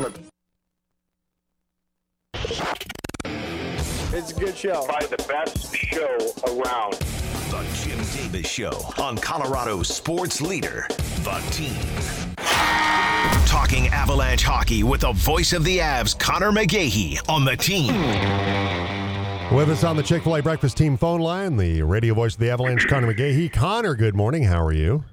gonna. It's a good show. Probably the best show around. The Jim Davis Show on Colorado Sports Leader, The Team. Talking Avalanche hockey with the voice of the Avs, Connor McGahey, on The Team. With us on the Chick fil A Breakfast Team phone line, the radio voice of the Avalanche, Connor McGahey. Connor, good morning. How are you?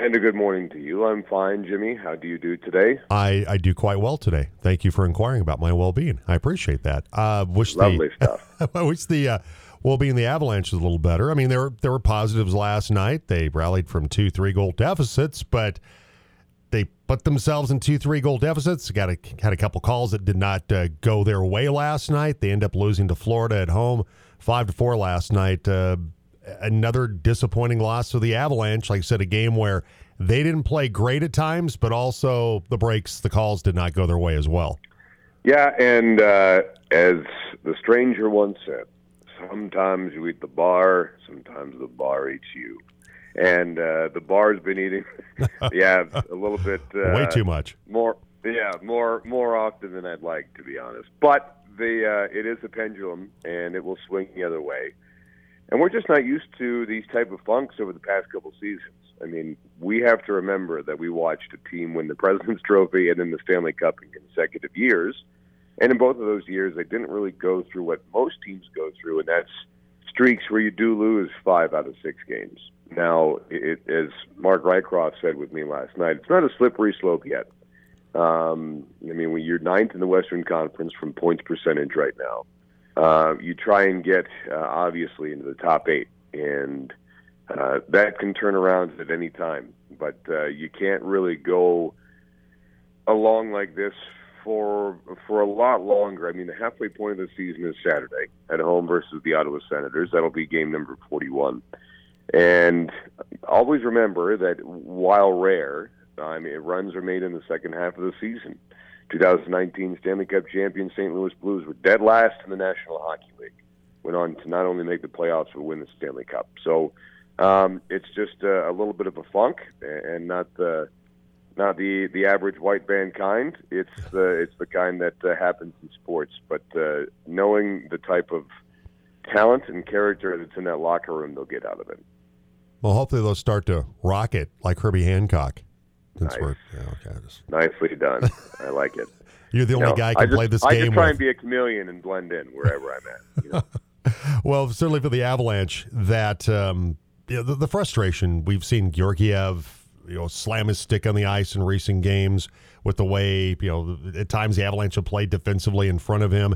And a good morning to you. I'm fine, Jimmy. How do you do today? I, I do quite well today. Thank you for inquiring about my well being. I appreciate that. Uh, wish Lovely the, stuff. I wish the uh, well being the Avalanche was a little better. I mean, there were, there were positives last night. They rallied from two, three goal deficits, but they put themselves in two, three goal deficits. Got a, had a couple calls that did not uh, go their way last night. They end up losing to Florida at home, five to four last night. Uh, another disappointing loss for the Avalanche. Like I said, a game where they didn't play great at times, but also the breaks, the calls did not go their way as well. Yeah, and uh, as the stranger once said, sometimes you eat the bar, sometimes the bar eats you. And uh, the bar's been eating, yeah, a little bit uh, way too much. More, yeah, more more often than I'd like, to be honest. But the uh, it is a pendulum, and it will swing the other way. And we're just not used to these type of funks over the past couple seasons. I mean, we have to remember that we watched a team win the President's Trophy and then the Stanley Cup in consecutive years. And in both of those years, they didn't really go through what most teams go through, and that's streaks where you do lose five out of six games. Now, it, as Mark Rycroft said with me last night, it's not a slippery slope yet. Um, I mean, when you're ninth in the Western Conference from points percentage right now, uh, you try and get uh, obviously into the top eight, and uh, that can turn around at any time. But uh, you can't really go along like this for for a lot longer. I mean, the halfway point of the season is Saturday at home versus the Ottawa Senators. That'll be game number 41. And always remember that while rare, I mean, runs are made in the second half of the season. 2019 Stanley Cup champion St. Louis Blues were dead last in the National Hockey League. Went on to not only make the playoffs but win the Stanley Cup. So um, it's just a, a little bit of a funk, and not the not the the average white band kind. It's the it's the kind that uh, happens in sports. But uh, knowing the type of talent and character that's in that locker room, they'll get out of it. Well, hopefully they'll start to rock it like Herbie Hancock. Nice. yeah, okay, just, Nicely done. I like it. you're the only know, guy who I can just, play this I game just try with. and be a chameleon and blend in wherever I'm at. You know? Well, certainly for the Avalanche, that um, you know, the, the frustration we've seen Georgiev, you know, slam his stick on the ice in recent games with the way you know at times the Avalanche have played defensively in front of him.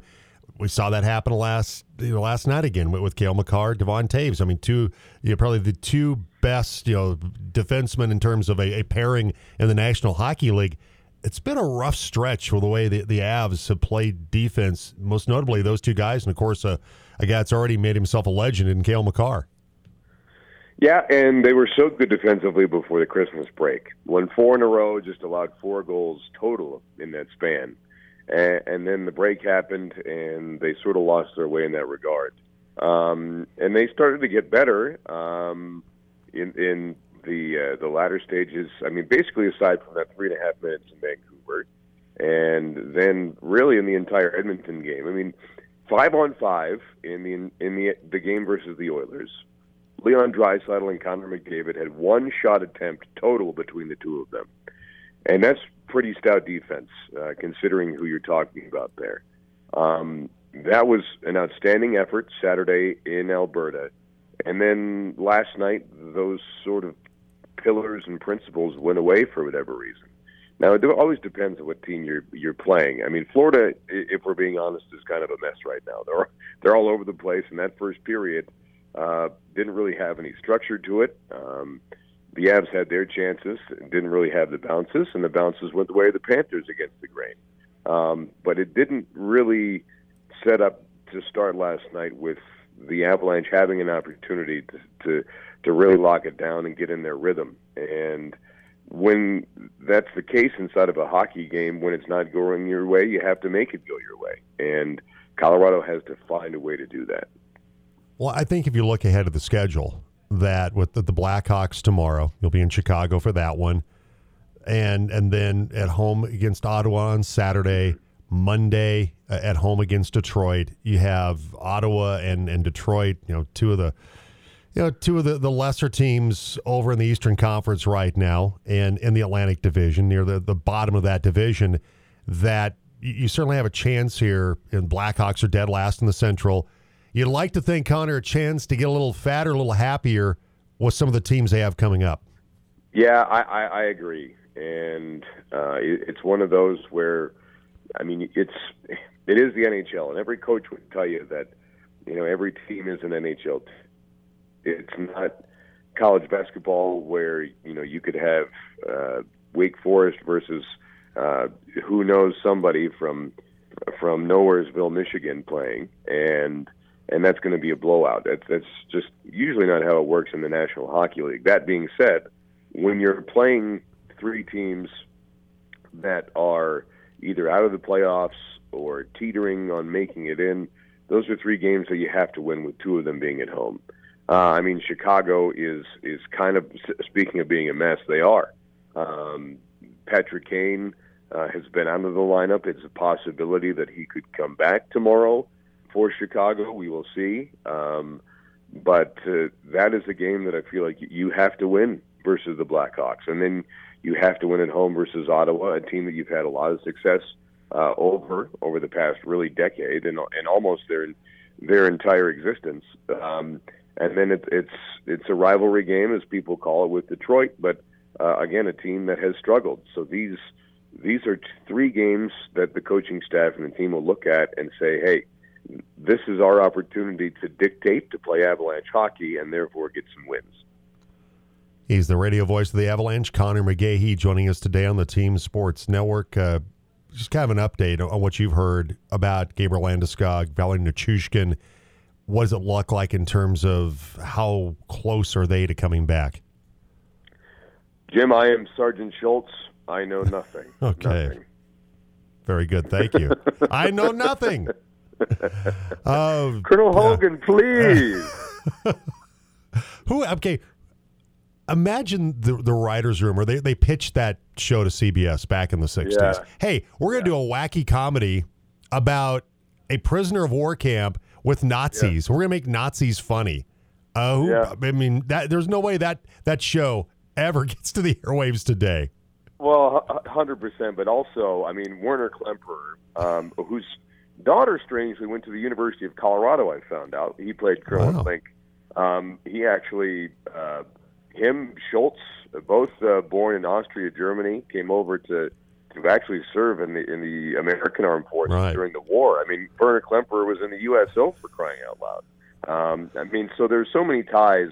We saw that happen last you know last night again with, with Cale Makar, Devon Toews. I mean, two you know, probably the two best you know defensemen in terms of a, a pairing in the National Hockey League. It's been a rough stretch for the way the, the Avs have played defense, most notably those two guys, and of course a, a guy that's already made himself a legend in Cale Makar. Yeah, and they were so good defensively before the Christmas break. Won four in a row, just allowed four goals total in that span. And, and then the break happened, and they sort of lost their way in that regard. Um, and they started to get better um, in, in the uh, the latter stages. I mean, basically, aside from that three and a half minutes in Vancouver, and then really in the entire Edmonton game. I mean, five on five in the in the the game versus the Oilers. Leon Draisaitl and Connor McDavid had one shot attempt total between the two of them, and that's pretty stout defense uh, considering who you're talking about there. Um, that was an outstanding effort Saturday in Alberta, and then last night those sort of pillars and principles went away for whatever reason. Now it always depends on what team you're you're playing. I mean, Florida, if we're being honest, is kind of a mess right now. They're they're all over the place, and that first period uh, didn't really have any structure to it. Um, the Avs had their chances, didn't really have the bounces, and the bounces went the way of the Panthers against the grain. Um, but it didn't really set up to start last night with the Avalanche having an opportunity to, to to really lock it down and get in their rhythm. And when that's the case inside of a hockey game, when it's not going your way, you have to make it go your way. And Colorado has to find a way to do that. Well, I think if you look ahead of the schedule, that with the, the Blackhawks tomorrow, you'll be in Chicago for that one. and and then at home against Ottawa on Saturday. Monday uh, at home against Detroit. You have Ottawa and, and Detroit, you know, two of the you know, two of the, the lesser teams over in the Eastern Conference right now and in the Atlantic Division, near the, the bottom of that division, that you certainly have a chance here. And Blackhawks are dead last in the Central. You'd like to think, Connor, a chance to get a little fatter, a little happier with some of the teams they have coming up. Yeah, I, I, I agree. And uh, it's one of those where – I mean, it's it is the NHL, and every coach would tell you that you know every team is an NHL. Team. It's not college basketball where you know you could have uh, Wake Forest versus uh, who knows somebody from from Nowheresville, Michigan, playing, and and that's going to be a blowout. That's that's just usually not how it works in the National Hockey League. That being said, when you're playing three teams that are either out of the playoffs or teetering on making it in. Those are three games that you have to win, with two of them being at home. Uh, I mean, Chicago is is kind of speaking of being a mess. They are. Um, Patrick Kane uh, has been out of the lineup. It's a possibility that he could come back tomorrow for Chicago. We will see. Um, but uh, that is a game that I feel like you have to win versus the Blackhawks, and then you have to win at home versus Ottawa, a team that you've had a lot of success uh, over over the past really decade and and almost their their entire existence. Um, and then it, it's it's a rivalry game, as people call it, with Detroit. But uh, again, a team that has struggled. So these these are three games that the coaching staff and the team will look at and say, "Hey, this is our opportunity to dictate to play Avalanche hockey and therefore get some wins." He's the radio voice of the Avalanche, Connor McGahey, joining us today on the Team Sports Network. Uh, just kind of an update on what you've heard about Gabriel Landeskog, Valeri Nichushkin. What does it look like in terms of how close are they to coming back? Jim, I am Sergeant Schultz. I know nothing. okay. Nothing. Very good. Thank you. I know nothing. Uh, Colonel Hogan, uh, please. who? Okay imagine the the writers' room, or they they pitched that show to CBS back in the '60s. Yeah. Hey, we're gonna yeah. do a wacky comedy about a prisoner of war camp with Nazis. Yeah. We're gonna make Nazis funny. Uh, who. I mean, that there's no way that that show ever gets to the airwaves today. Well, hundred percent. But also, I mean, Werner Klemperer, um, whose daughter strangely went to the University of Colorado. I found out he played Colonel wow. Klink. Um, he actually uh, him, Schultz, both uh, born in Austria, Germany, came over to to actually serve in the in the American armed forces right. during the war. I mean, Werner Klemperer was in the USO for crying out loud. Um, I mean, so there's so many ties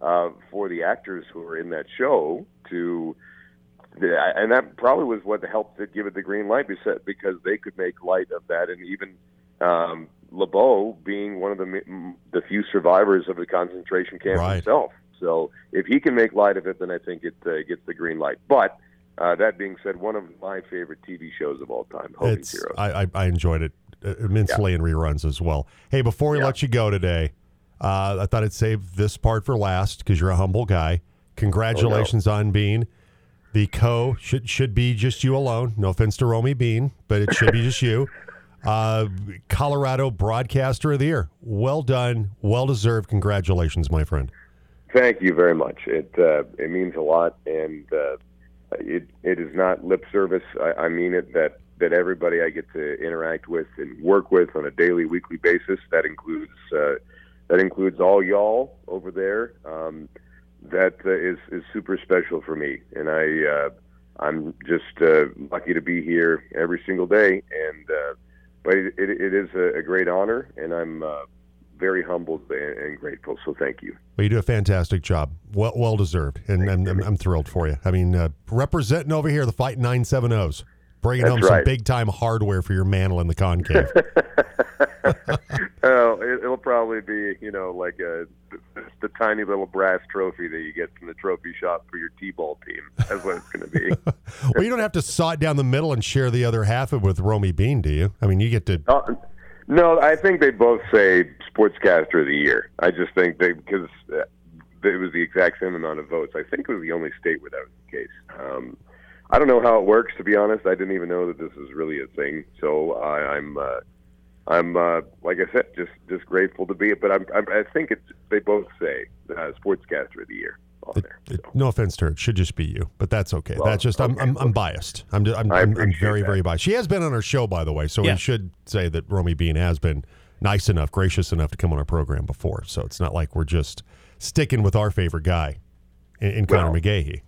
uh, for the actors who were in that show to, and that probably was what helped to give it the green light because they could make light of that, and even um, LeBeau being one of the the few survivors of the concentration camp right. himself. So if he can make light of it, then I think it uh, gets the green light. But uh, that being said, one of my favorite TV shows of all time, Hogan's Heroes. I, I, I enjoyed it uh, immensely yeah. in reruns as well. Hey, before we yeah. let you go today, uh, I thought I'd save this part for last because you're a humble guy. Congratulations oh, no. on being the co should should be just you alone. No offense to Romi Bean, but it should be just you. Uh, Colorado Broadcaster of the Year. Well done, well deserved. Congratulations, my friend. Thank you very much. It uh, it means a lot, and uh, it it is not lip service. I, I mean it. That that everybody I get to interact with and work with on a daily, weekly basis. That includes uh, that includes all y'all over there. Um, that uh, is is super special for me, and I uh, I'm just uh, lucky to be here every single day. And uh, but it, it, it is a, a great honor, and I'm uh, very humbled and, grateful. So thank you. Well, you do a fantastic job. Well, well deserved, and, and I'm, I'm, thrilled for you. I mean, uh, representing over here the Fight 970s, bringing That's home right. some big time hardware for your mantle in the concave. oh, it, will probably be you know like a the tiny little brass trophy that you get from the trophy shop for your t-ball team. That's what it's going to be. well, you don't have to saw it down the middle and share the other half of it with Romi Bean, do you? I mean, you get to. Uh, no, I think they both say Sportscaster of the Year. I just think they because uh, it was the exact same amount of votes. I think it was the only state where that was the case. Um, I don't know how it works to be honest. I didn't even know that this is really a thing. So I, I'm uh, I'm uh, like I said, just just grateful to be it. But I'm, I'm I think it's they both say uh, sportscaster of the year on It- there. it- So. no offense to her, it should just be you, but that's okay. Well, that's just I'm. I'm I'm biased. I'm just, I'm, I I'm, I'm very that. very biased. She has been on our show, by the way, so Yeah. we should say that Romi Bean has been nice enough, gracious enough to come on our program before. So it's not like we're just sticking with our favorite guy in, in Connor Well, McGahey.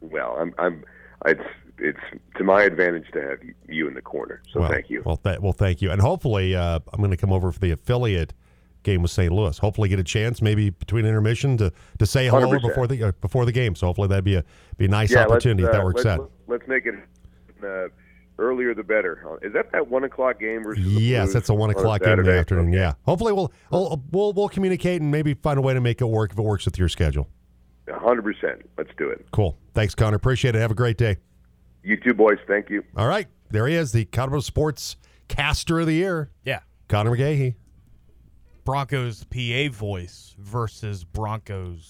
Well, I'm I'm it's it's to my advantage to have you in the corner. So well, thank you. Well, th- well, thank you, and hopefully uh, I'm going to come over for the affiliate game with St. Louis. Hopefully, get a chance maybe between intermission to, to say hello 100%. before the uh, before the game. So hopefully that'd be a be a nice yeah, opportunity let's, if uh, that works let's, out. Let's make it uh, earlier the better. Is that that one o'clock game versus? Yes, Blues that's a one on o'clock game in the afternoon. Okay. Yeah, hopefully we'll, we'll we'll we'll communicate and maybe find a way to make it work if it works with your schedule. Hundred percent. Let's do it. Cool. Thanks, Connor. Appreciate it. Have a great day. You two boys. Thank you. All right, there he is, the Colorado Sports Caster of the Year, Yeah. Connor McGahey. Broncos PA voice versus Broncos